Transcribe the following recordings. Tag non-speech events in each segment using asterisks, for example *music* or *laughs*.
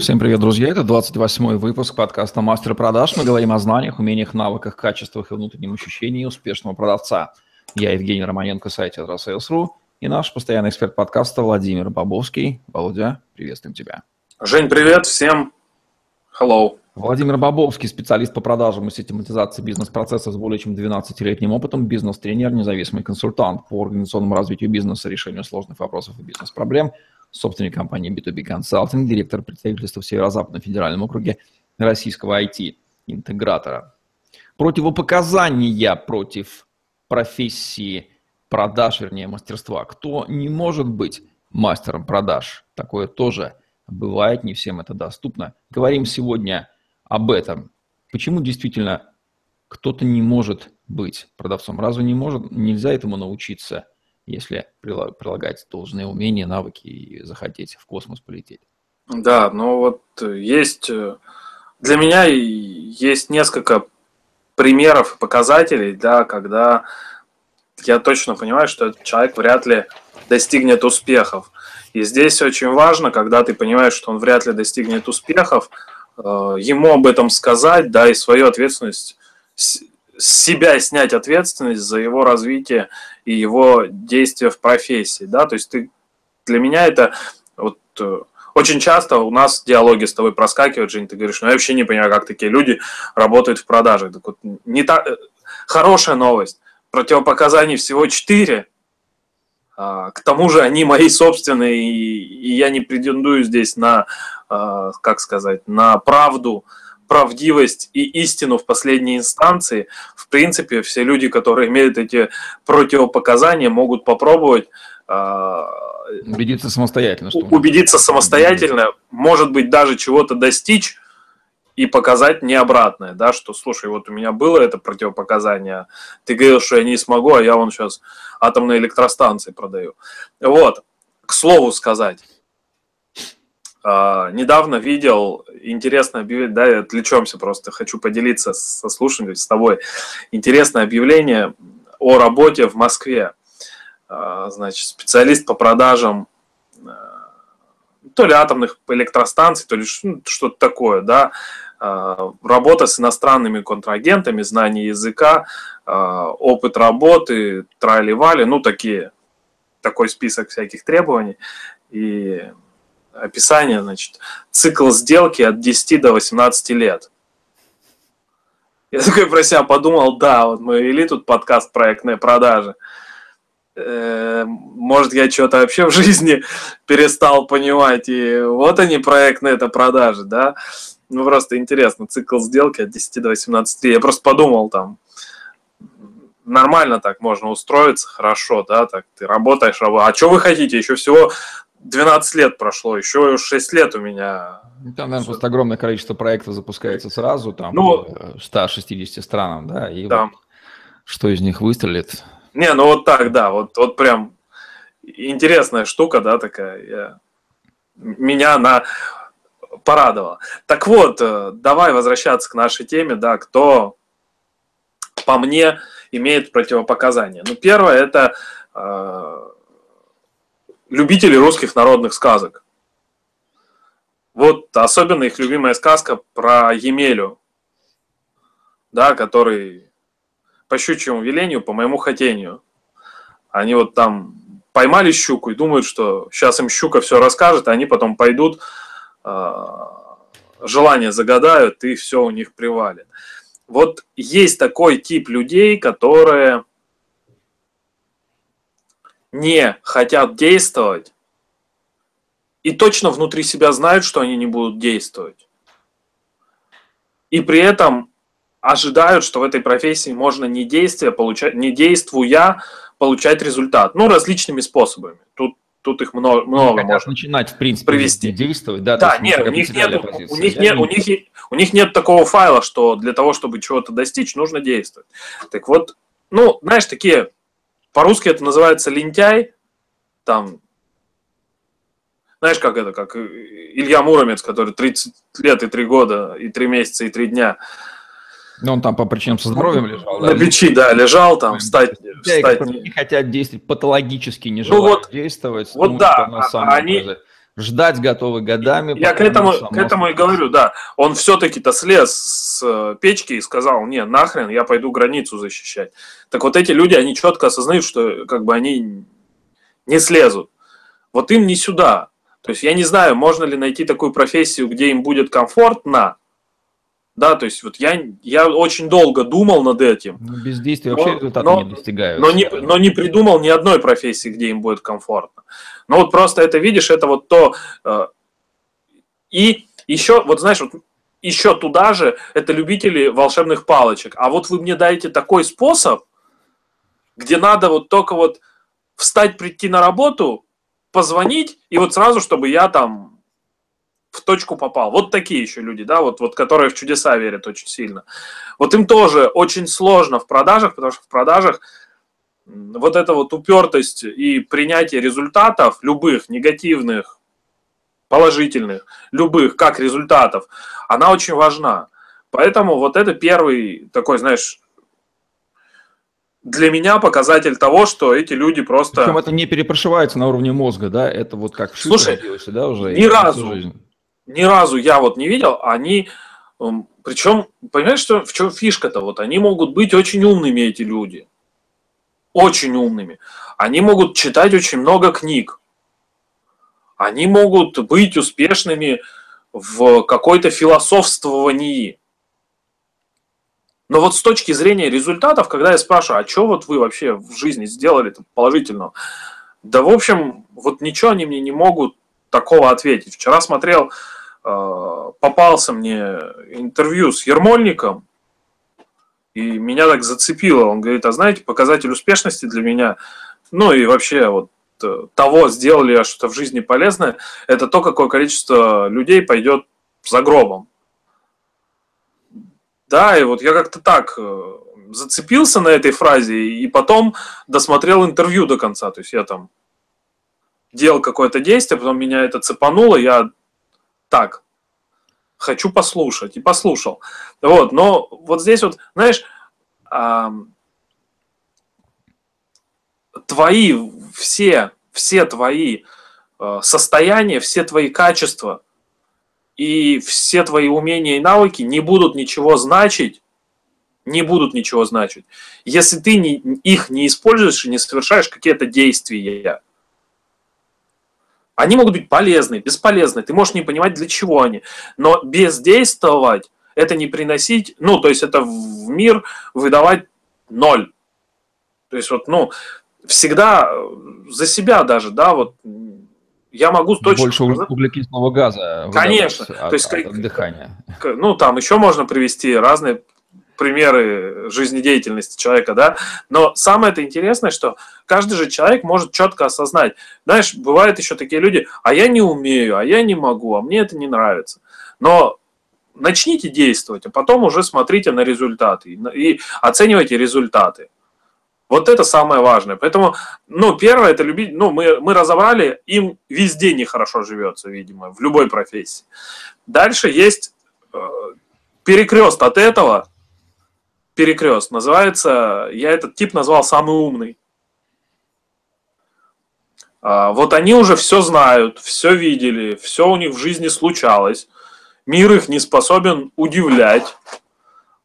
Всем привет, друзья. Это 28-й выпуск подкаста «Мастер продаж». Мы говорим о знаниях, умениях, навыках, качествах и внутреннем ощущении успешного продавца. Я Евгений Романенко, сайт Address.ru и наш постоянный эксперт подкаста Владимир Бабовский. Володя, приветствуем тебя. Жень, привет. Всем hello. Владимир Бабовский, специалист по продажам и систематизации бизнес-процесса с более чем 12-летним опытом, бизнес-тренер, независимый консультант по организационному развитию бизнеса, решению сложных вопросов и бизнес-проблем – собственник компании B2B Consulting, директор представительства в Северо-Западном федеральном округе российского IT-интегратора. Противопоказания против профессии продаж, вернее, мастерства. Кто не может быть мастером продаж? Такое тоже бывает, не всем это доступно. Говорим сегодня об этом. Почему действительно кто-то не может быть продавцом? Разве не может, нельзя этому научиться? Если прилагать должные умения, навыки и захотеть в космос полететь. Да, ну вот э, есть... Э, для меня есть несколько примеров, показателей, да, когда я точно понимаю, что этот человек вряд ли достигнет успехов. И здесь очень важно, когда ты понимаешь, что он вряд ли достигнет успехов, э, ему об этом сказать, да, и свою ответственность с себя снять ответственность за его развитие и его действия в профессии, да, то есть ты, для меня это вот э, очень часто у нас диалоги с тобой проскакивают, Жень, ты говоришь, ну я вообще не понимаю, как такие люди работают в продаже. Так вот, не та... Э, хорошая новость, противопоказаний всего 4, а, к тому же они мои собственные, и, и я не претендую здесь на, а, как сказать, на правду, правдивость и истину в последней инстанции, в принципе, все люди, которые имеют эти противопоказания, могут попробовать а, убедиться самостоятельно. Что убедиться самостоятельно, может быть, даже чего-то достичь и показать не обратное, да, что, слушай, вот у меня было это противопоказание, ты говорил, что я не смогу, а я вон сейчас атомные электростанции продаю. Вот, к слову сказать, Uh, недавно видел интересное объявление, да, отвлечемся просто, хочу поделиться со слушателями, с тобой. Интересное объявление о работе в Москве. Uh, значит, специалист по продажам uh, то ли атомных электростанций, то ли ну, что-то такое, да, работа с иностранными контрагентами, знание языка, опыт работы, трали-вали, ну, такие, такой список всяких требований. И описание, значит, цикл сделки от 10 до 18 лет. Я такой про себя подумал, да, вот мы вели тут подкаст «Проектные продажи». Э, может, я что-то вообще в жизни *laughs* перестал понимать, и вот они, проектные это продажи, да. Ну, просто интересно, цикл сделки от 10 до 18. Я просто подумал там, нормально так можно устроиться, хорошо, да, так ты работаешь, работаешь. А что вы хотите? Еще всего 12 лет прошло, еще 6 лет у меня. Ну, там, наверное, просто огромное количество проектов запускается сразу, там, ну, 160 странам, да, и да. Вот, что из них выстрелит? Не, ну вот так, да, вот, вот прям интересная штука, да, такая. Я... Меня она порадовала. Так вот, э, давай возвращаться к нашей теме, да, кто, по мне, имеет противопоказания. Ну, первое, это э, любители русских народных сказок. Вот особенно их любимая сказка про Емелю, да, который по щучьему велению, по моему хотению. Они вот там поймали щуку и думают, что сейчас им щука все расскажет, а они потом пойдут, э, желание загадают, и все у них привалит. Вот есть такой тип людей, которые не хотят действовать и точно внутри себя знают, что они не будут действовать. И при этом ожидают, что в этой профессии можно не действия получать, не действуя, получать результат. Ну, различными способами. Тут, тут их много, много можно начинать, в принципе, привести. действовать. Да, да нет, у них, нет, у, них нет, у, них, у них нет такого файла, что для того, чтобы чего-то достичь, нужно действовать. Так вот, ну, знаешь, такие по-русски это называется лентяй. Там, знаешь, как это, как Илья Муромец, который 30 лет и 3 года, и 3 месяца, и 3 дня. Ну, он там по причинам со здоровьем лежал. На да? печи, да, лежал там, встать. встать. Не хотят действовать, патологически не ну желают ну, вот, действовать. Вот ну, да, а, они... ждать готовы годами. Я к этому, к этому и говорю, да. Он все-таки-то слез с э, печки и сказал, не, нахрен, я пойду границу защищать. Так вот эти люди, они четко осознают, что как бы они не слезут. Вот им не сюда. То есть я не знаю, можно ли найти такую профессию, где им будет комфортно, да, то есть вот я, я очень долго думал над этим. Ну, без действия вообще результаты но, не достигаются. Но не, но не придумал ни одной профессии, где им будет комфортно. Но вот просто это видишь, это вот то... Э, и еще, вот знаешь, вот еще туда же, это любители волшебных палочек. А вот вы мне даете такой способ, где надо вот только вот встать, прийти на работу, позвонить, и вот сразу, чтобы я там в точку попал. Вот такие еще люди, да, вот, вот которые в чудеса верят очень сильно. Вот им тоже очень сложно в продажах, потому что в продажах вот эта вот упертость и принятие результатов, любых негативных, положительных, любых, как результатов, она очень важна. Поэтому вот это первый такой, знаешь, для меня показатель того, что эти люди просто... Причем это не перепрошивается на уровне мозга, да? Это вот как в Слушай, да, уже ни разу, жизнь ни разу я вот не видел, они, эм, причем, понимаешь, что, в чем фишка-то? Вот они могут быть очень умными, эти люди. Очень умными. Они могут читать очень много книг. Они могут быть успешными в какой-то философствовании. Но вот с точки зрения результатов, когда я спрашиваю, а что вот вы вообще в жизни сделали положительного? Да, в общем, вот ничего они мне не могут такого ответить. Вчера смотрел попался мне интервью с Ермольником, и меня так зацепило. Он говорит, а знаете, показатель успешности для меня, ну и вообще вот э, того, сделали я что-то в жизни полезное, это то, какое количество людей пойдет за гробом. Да, и вот я как-то так э, зацепился на этой фразе, и потом досмотрел интервью до конца. То есть я там делал какое-то действие, потом меня это цепануло, я так, хочу послушать, и послушал. Вот, но вот здесь вот, знаешь, твои все, все твои э, состояния, все твои качества и все твои умения и навыки не будут ничего значить, не будут ничего значить, если ты не, их не используешь и не совершаешь какие-то действия. Они могут быть полезны, бесполезны, ты можешь не понимать, для чего они. Но бездействовать – это не приносить, ну, то есть это в мир выдавать ноль. То есть вот, ну, всегда за себя даже, да, вот я могу точно... Больше углекислого газа. Конечно. От, то есть, от дыхания. Ну, там еще можно привести разные примеры жизнедеятельности человека, да, но самое это интересное, что каждый же человек может четко осознать, знаешь, бывают еще такие люди, а я не умею, а я не могу, а мне это не нравится, но начните действовать, а потом уже смотрите на результаты и оценивайте результаты. Вот это самое важное. Поэтому, ну, первое, это любить, ну, мы, мы разобрали, им везде нехорошо живется, видимо, в любой профессии. Дальше есть э, перекрест от этого, перекрест. Называется, я этот тип назвал самый умный. А, вот они уже все знают, все видели, все у них в жизни случалось. Мир их не способен удивлять.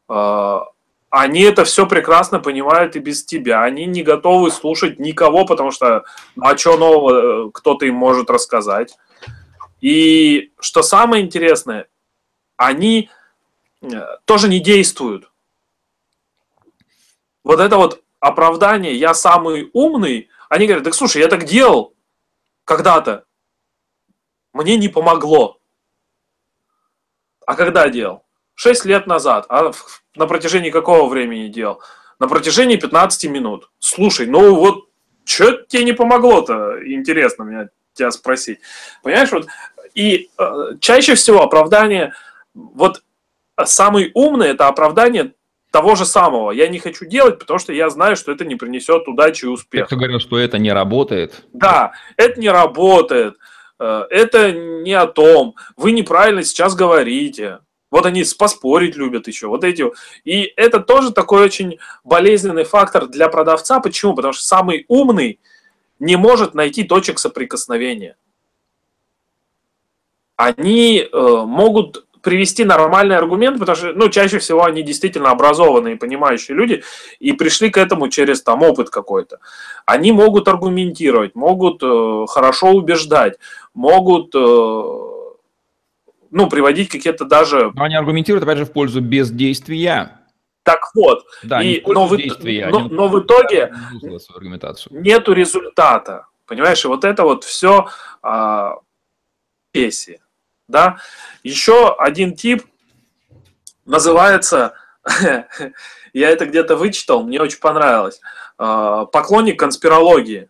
А, они это все прекрасно понимают и без тебя. Они не готовы слушать никого, потому что ну, а что нового э, кто-то им может рассказать. И что самое интересное, они э, тоже не действуют вот это вот оправдание «я самый умный», они говорят, так слушай, я так делал когда-то, мне не помогло. А когда делал? Шесть лет назад. А на протяжении какого времени делал? На протяжении 15 минут. Слушай, ну вот, что тебе не помогло-то? Интересно меня тебя спросить. Понимаешь, вот, и э, чаще всего оправдание, вот самый умный это оправдание того же самого я не хочу делать, потому что я знаю, что это не принесет удачи и успеха. Ты говорил, что это не работает. Да, это не работает. Э, это не о том. Вы неправильно сейчас говорите. Вот они поспорить любят еще. Вот эти. И это тоже такой очень болезненный фактор для продавца. Почему? Потому что самый умный не может найти точек соприкосновения. они э, могут привести нормальный аргумент, потому что, ну, чаще всего они действительно образованные, понимающие люди, и пришли к этому через там опыт какой-то. Они могут аргументировать, могут э, хорошо убеждать, могут, э, ну, приводить какие-то даже... Но они аргументируют, опять же, в пользу бездействия. Так вот, да, и, но, в, действия, но, но в итоге нету результата, понимаешь, и вот это вот все а, песи. Да? Еще один тип называется, *laughs* я это где-то вычитал, мне очень понравилось, а, поклонник конспирологии.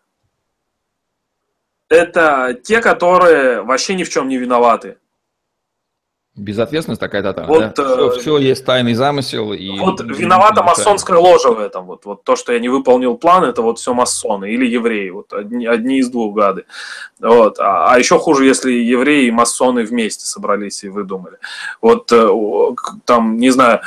Это те, которые вообще ни в чем не виноваты. Безответственность такая тотальная. Вот, да? все, э, все есть тайный замысел. И вот виновата масонская ложа в этом. Вот, вот то, что я не выполнил план, это вот все масоны или евреи. Вот одни, одни из двух гады. Вот. А, а еще хуже, если евреи и масоны вместе собрались и выдумали. Вот э, там, не знаю,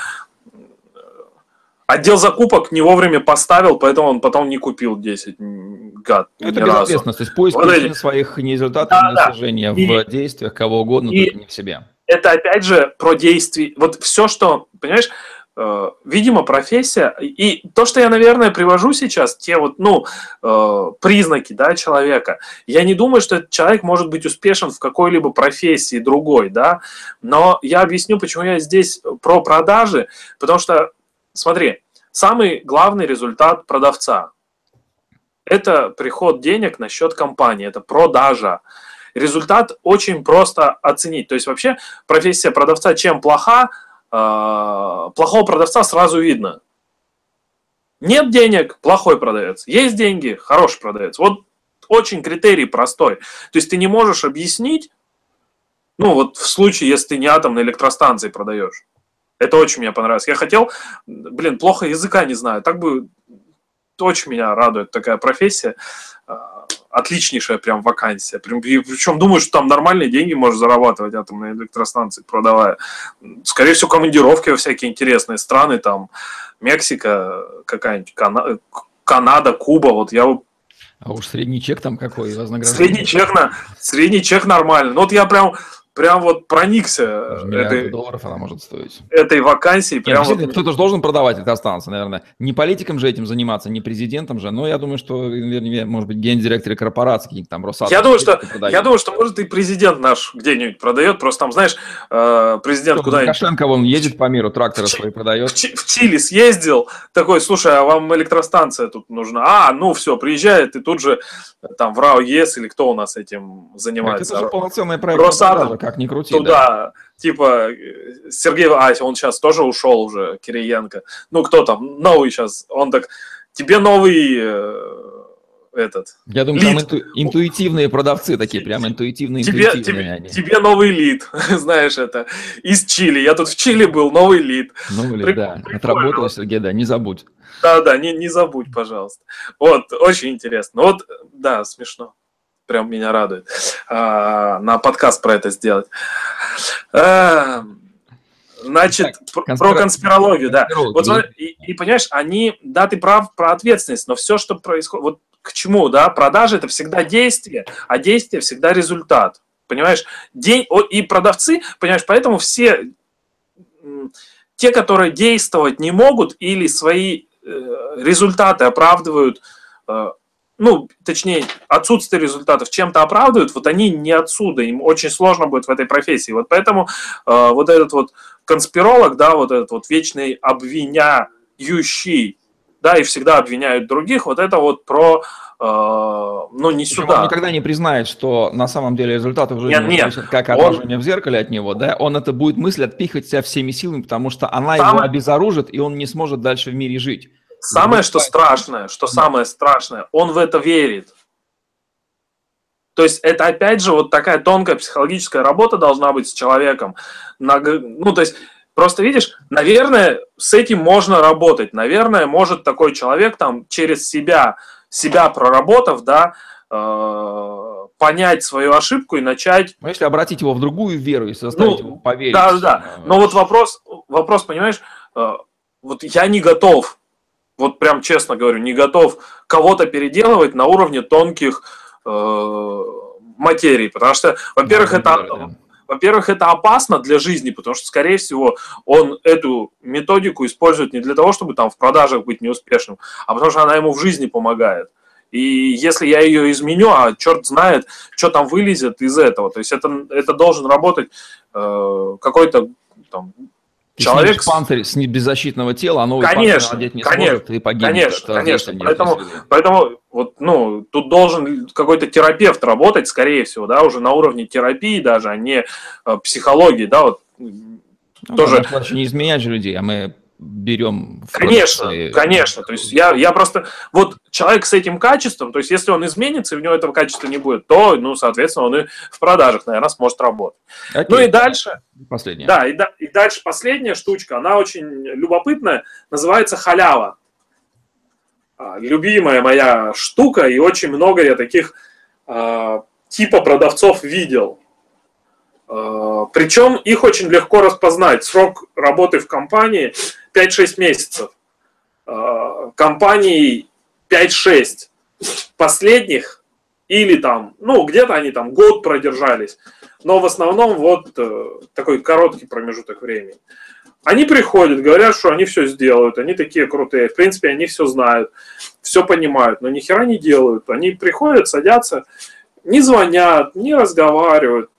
отдел закупок не вовремя поставил, поэтому он потом не купил 10 гад. Это безответственность. То есть поиск вот своих результатов, да, достижения да. в действиях кого угодно, и, только не в себе это опять же про действие. Вот все, что, понимаешь, э, видимо, профессия. И то, что я, наверное, привожу сейчас, те вот, ну, э, признаки, да, человека, я не думаю, что этот человек может быть успешен в какой-либо профессии другой, да, но я объясню, почему я здесь про продажи, потому что, смотри, самый главный результат продавца – это приход денег на счет компании, это продажа результат очень просто оценить. То есть вообще профессия продавца чем плоха, э, плохого продавца сразу видно. Нет денег, плохой продавец. Есть деньги, хороший продавец. Вот очень критерий простой. То есть ты не можешь объяснить, ну вот в случае, если ты не атомной электростанции продаешь. Это очень мне понравилось. Я хотел, блин, плохо языка не знаю. Так бы очень меня радует такая профессия отличнейшая прям вакансия. Причем думаю, что там нормальные деньги можешь зарабатывать атомные электростанции, продавая. Скорее всего, командировки во всякие интересные страны, там Мексика, какая-нибудь Кана... Канада, Куба. Вот я а уж средний чек там какой вознаграждение? Средний чек, на, средний чек нормальный. Ну вот я прям прям вот проникся этой, долларов она может стоить. этой вакансией. Прям Нет, вот... Кто-то же должен продавать электростанции, наверное. Не политикам же этим заниматься, не президентом же, но я думаю, что, наверное, может быть, гендиректоры корпораций, какие-то там Росатом. Я думаю, что, я думаю, что, может, и президент наш где-нибудь продает, просто там, знаешь, э, президент куда-нибудь... Лукашенко, он едет по миру, тракторы в свои продает. В, в Чили съездил, такой, слушай, а вам электростанция тут нужна? А, ну все, приезжает, и тут же там в РАО ЕС или кто у нас этим занимается? Это же полноценная проект. Росатом. Как ни крути. Туда, да. типа, Сергей, а, он сейчас тоже ушел уже, Кириенко. Ну, кто там, новый сейчас, он так, тебе новый э, этот. Я думаю, лид. там инту, интуитивные продавцы такие, прям интуитивные. Тебе, тебе, они. тебе новый лид, *laughs* знаешь это, из Чили. Я тут в Чили был, новый лид. Новый лид, да. Отработал, Сергей, да, не забудь. Да-да, не, не забудь, пожалуйста. Вот, очень интересно. Вот, да, смешно прям меня радует, а, на подкаст про это сделать. А, значит, так, про конспирологию, да. Вот, смотри, и, и понимаешь, они, да, ты прав про ответственность, но все, что происходит, вот к чему, да, продажи это всегда действие, а действие всегда результат. Понимаешь, день и продавцы, понимаешь, поэтому все те, которые действовать не могут или свои э, результаты оправдывают э, ну, точнее, отсутствие результатов чем-то оправдывают, вот они не отсюда, им очень сложно будет в этой профессии. Вот поэтому э, вот этот вот конспиролог, да, вот этот вот вечный обвиняющий, да, и всегда обвиняют других, вот это вот про, э, ну, не Причем сюда. Он никогда не признает, что на самом деле результаты в жизни нет, нет. как отражение он... в зеркале от него, да, он это будет мысль отпихивать себя всеми силами, потому что она Самое... его обезоружит, и он не сможет дальше в мире жить. Самое, что страшное, что самое страшное, он в это верит. То есть это опять же вот такая тонкая психологическая работа должна быть с человеком. Ну, то есть просто видишь, наверное, с этим можно работать. Наверное, может такой человек там через себя, себя проработав, да, э, понять свою ошибку и начать... Ну, если обратить его в другую веру и заставить ну, его поверить. Да, да. Но вот вопрос, вопрос, понимаешь, э, вот я не готов вот прям честно говорю, не готов кого-то переделывать на уровне тонких э, материй, потому что, во-первых, да, это, да. во-первых, это опасно для жизни, потому что, скорее всего, он эту методику использует не для того, чтобы там в продажах быть неуспешным, а потому что она ему в жизни помогает. И если я ее изменю, а черт знает, что там вылезет из этого. То есть это, это должен работать э, какой-то там, человек... панцирь с беззащитного тела, а новый конечно, надеть не конечно, сможет и погибнет. Конечно, конечно. Поэтому, поэтому вот, ну, тут должен какой-то терапевт работать, скорее всего, да, уже на уровне терапии даже, а не э, психологии, да, вот. Ну, тоже... Не изменять же людей, а мы берем... Конечно, процессе... конечно. То есть я, я просто... Вот человек с этим качеством, то есть если он изменится, и у него этого качества не будет, то, ну, соответственно, он и в продажах, наверное, сможет работать. Окей. Ну и дальше... Последняя. Да, и, да, и дальше последняя штучка, она очень любопытная, называется халява. А, любимая моя штука, и очень много я таких э, типа продавцов видел. Э, причем их очень легко распознать. Срок работы в компании 5-6 месяцев. Э, компаний 5-6. Последних или там, ну, где-то они там год продержались. Но в основном вот э, такой короткий промежуток времени. Они приходят, говорят, что они все сделают, они такие крутые. В принципе, они все знают, все понимают, но ни хера не делают. Они приходят, садятся, не звонят, не разговаривают,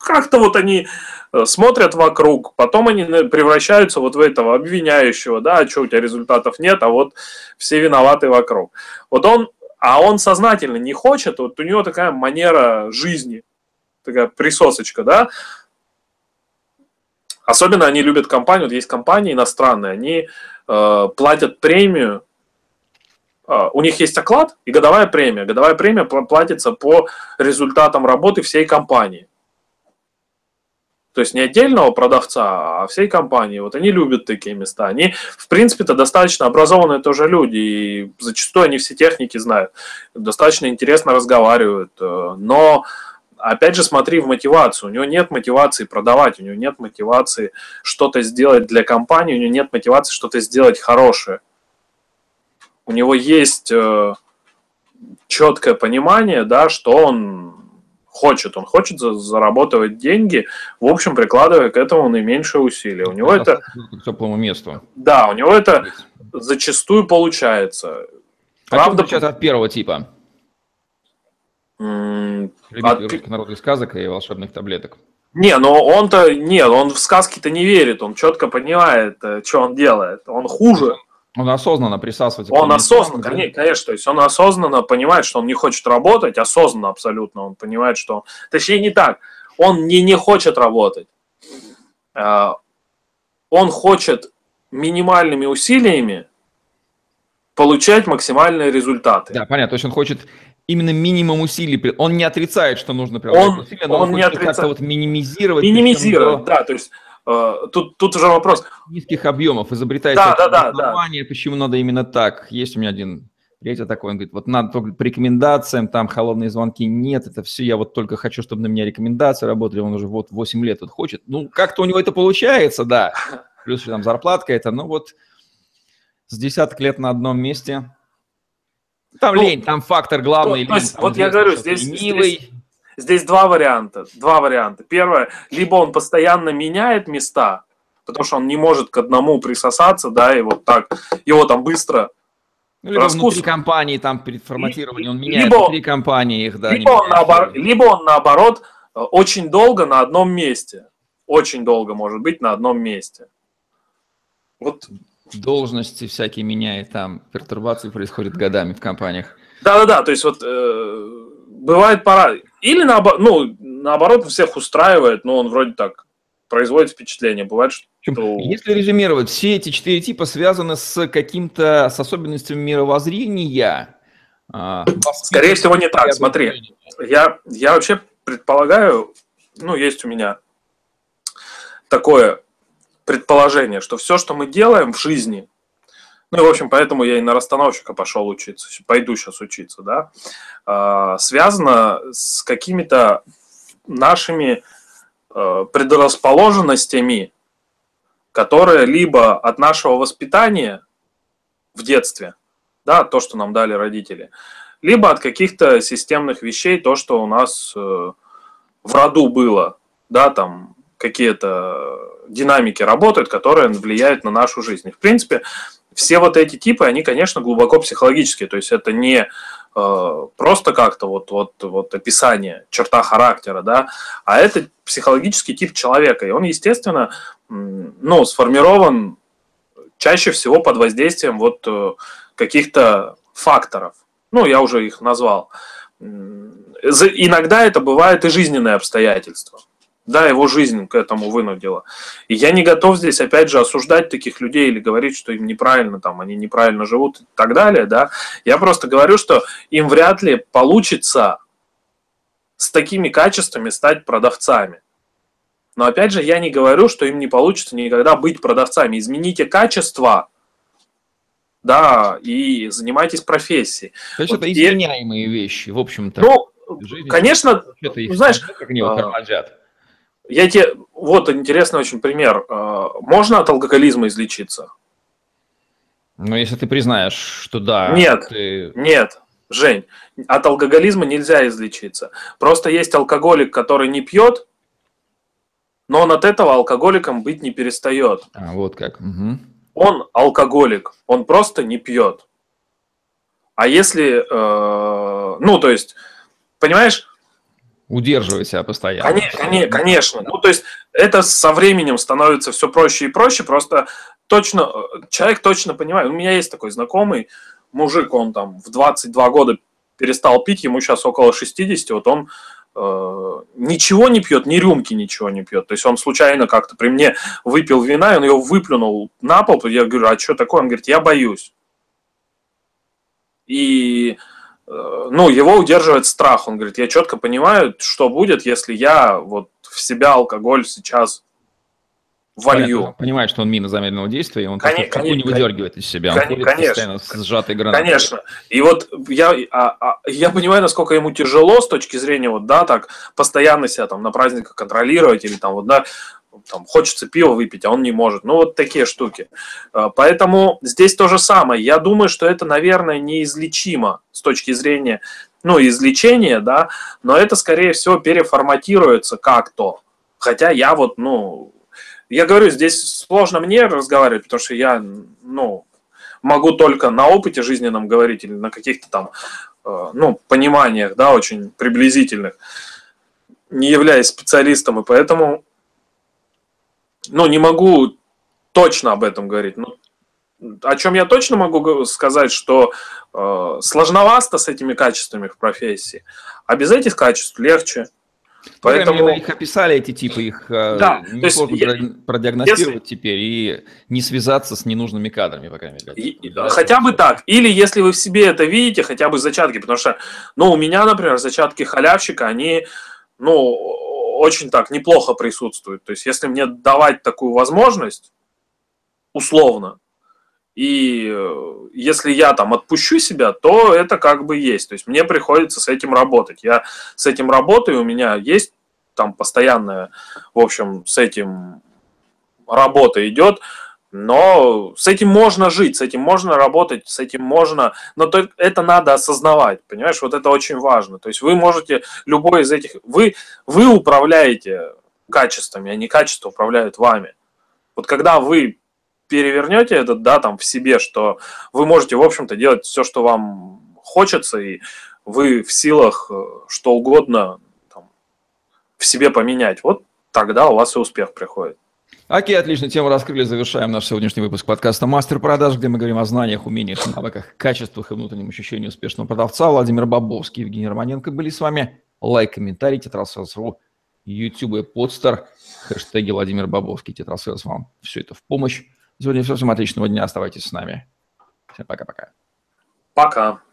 как-то вот они э, смотрят вокруг, потом они превращаются вот в этого обвиняющего, да, а что у тебя результатов нет, а вот все виноваты вокруг. Вот он, а он сознательно не хочет, вот у него такая манера жизни, такая присосочка, да, Особенно они любят компанию, вот есть компании иностранные, они э, платят премию, э, у них есть оклад и годовая премия. Годовая премия платится по результатам работы всей компании. То есть не отдельного продавца, а всей компании. Вот они любят такие места. Они, в принципе-то, достаточно образованные тоже люди. И зачастую они все техники знают. Достаточно интересно разговаривают. Э, но, опять же, смотри в мотивацию. У него нет мотивации продавать, у него нет мотивации что-то сделать для компании, у него нет мотивации что-то сделать хорошее. У него есть э, четкое понимание, да, что он хочет, он хочет зарабатывать деньги, в общем, прикладывая к этому наименьшее усилие. У него это... К теплому месту. Да, у него это зачастую получается. А Правда, чем от первого типа? Любитель от... народных сказок и волшебных таблеток. Не, но он-то, нет, он в сказки-то не верит, он четко понимает, э, что он делает. Он хуже. Он осознанно присасывается. Он осознанно, конечно, конечно, то есть он осознанно понимает, что он не хочет работать, осознанно абсолютно он понимает, что... Точнее, не так, он не, не хочет работать. А, он хочет минимальными усилиями получать максимальные результаты. Да, понятно, то есть он хочет именно минимум усилий. Он не отрицает, что нужно прилагать он, усилия, но он, он не отрицает. вот минимизировать. Минимизировать, да, то есть тут, тут уже вопрос. Низких объемов изобретаете да, да, да, да. почему надо именно так. Есть у меня один приятель такой, он говорит, вот надо только по рекомендациям, там холодные звонки нет, это все, я вот только хочу, чтобы на меня рекомендации работали, он уже вот 8 лет вот хочет. Ну, как-то у него это получается, да. Плюс там зарплатка это, ну вот с десяток лет на одном месте. Там ну, лень, там фактор главный. То, лень, то есть, вот я говорю, здесь, здесь, Здесь два варианта. Два варианта. Первое, либо он постоянно меняет места, потому что он не может к одному присосаться, да, и вот так его там быстро ну, либо раскус... внутри компании, там перед форматированием он меняет либо, внутри компании их, да. Либо он, наоборот, либо он наоборот э, очень долго на одном месте. Очень долго может быть на одном месте. Вот. Должности всякие меняет, там пертурбации происходят годами в компаниях. Да-да-да, то есть вот э, бывает пора. Или наоборот, ну, наоборот, всех устраивает, но он вроде так производит впечатление. Бывает, что... Если резюмировать, все эти четыре типа связаны с каким-то, с особенностями мировоззрения. А, Скорее всего, не так. Смотри, я, я вообще предполагаю, ну, есть у меня такое предположение, что все, что мы делаем в жизни, ну и, в общем, поэтому я и на расстановщика пошел учиться, пойду сейчас учиться, да, а, связано с какими-то нашими а, предрасположенностями, которые либо от нашего воспитания в детстве, да, то, что нам дали родители, либо от каких-то системных вещей, то, что у нас э, в роду было, да, там какие-то динамики работают, которые влияют на нашу жизнь. И, в принципе, все вот эти типы, они, конечно, глубоко психологические, то есть это не э, просто как-то вот, вот, вот описание, черта характера, да, а это психологический тип человека, и он, естественно, ну, сформирован чаще всего под воздействием вот э, каких-то факторов. Ну, я уже их назвал. Иногда это бывает и жизненные обстоятельства. Да, его жизнь к этому вынудила. И я не готов здесь, опять же, осуждать таких людей или говорить, что им неправильно, там, они неправильно живут и так далее, да. Я просто говорю, что им вряд ли получится с такими качествами стать продавцами. Но опять же, я не говорю, что им не получится никогда быть продавцами. Измените качество, да, и занимайтесь профессией. То есть вот это изменяемые вещи, в общем-то. Ну, конечно, знаешь, как они тормозят. Я тебе... Вот интересный очень пример. А, можно от алкоголизма излечиться? Ну, если ты признаешь, что да. Нет, ты... нет, Жень, от алкоголизма нельзя излечиться. Просто есть алкоголик, который не пьет, но он от этого алкоголиком быть не перестает. А, вот как. Угу. Он алкоголик, он просто не пьет. А если, э, ну, то есть, понимаешь, удерживать себя постоянно. Конечно, конечно. Ну, то есть это со временем становится все проще и проще, просто точно, человек точно понимает. У меня есть такой знакомый мужик, он там в 22 года перестал пить, ему сейчас около 60, вот он э, ничего не пьет, ни рюмки ничего не пьет. То есть он случайно как-то при мне выпил вина, и он его выплюнул на пол, я говорю, а что такое? Он говорит, я боюсь. И Э, ну, его удерживает страх. Он говорит, я четко понимаю, что будет, если я вот в себя алкоголь сейчас волью. Понятно. Понимает, что он мина замедленного действия, и он конечно, не выдергивает из себя. Он конечно, постоянно с сжатой гранатой. Конечно. И вот я, а, а, я понимаю, насколько ему тяжело с точки зрения, вот, да, так, постоянно себя там на праздниках контролировать или там, вот, да, там, хочется пива выпить, а он не может. Ну, вот такие штуки. А, поэтому здесь то же самое. Я думаю, что это, наверное, неизлечимо с точки зрения, ну, излечения, да, но это, скорее всего, переформатируется как-то. Хотя я вот, ну, я говорю, здесь сложно мне разговаривать, потому что я, ну, могу только на опыте жизненном говорить или на каких-то там, э, ну, пониманиях, да, очень приблизительных, не являясь специалистом, и поэтому ну, не могу точно об этом говорить. Но о чем я точно могу сказать, что э, сложновато с этими качествами в профессии, а без этих качеств легче. Поэтому их описали эти типы, их э, да, не сложно я, продиагностировать если, теперь и не связаться с ненужными кадрами, по крайней мере. И, да, хотя бы так. Или если вы в себе это видите, хотя бы зачатки, потому что, ну, у меня, например, зачатки халявщика, они, ну, очень так неплохо присутствует. То есть, если мне давать такую возможность, условно, и э, если я там отпущу себя, то это как бы есть. То есть мне приходится с этим работать. Я с этим работаю, у меня есть там постоянная, в общем, с этим работа идет. Но с этим можно жить, с этим можно работать, с этим можно, но то, это надо осознавать, понимаешь, вот это очень важно. То есть вы можете любой из этих, вы, вы управляете качествами, а не качество управляют вами. Вот когда вы перевернете это, да, там в себе, что вы можете, в общем-то, делать все, что вам хочется, и вы в силах э, что угодно там, в себе поменять, вот тогда у вас и успех приходит. Окей, отлично, тему раскрыли, завершаем наш сегодняшний выпуск подкаста «Мастер продаж», где мы говорим о знаниях, умениях, навыках, качествах и внутреннем ощущении успешного продавца. Владимир Бабовский, Евгений Романенко были с вами. Лайк, комментарий, тетрасселс.ру, YouTube и подстер, хэштеги Владимир Бабовский, тетрасселс вам. Все это в помощь. Сегодня все, всем отличного дня, оставайтесь с нами. Всем пока-пока. Пока. -пока. пока.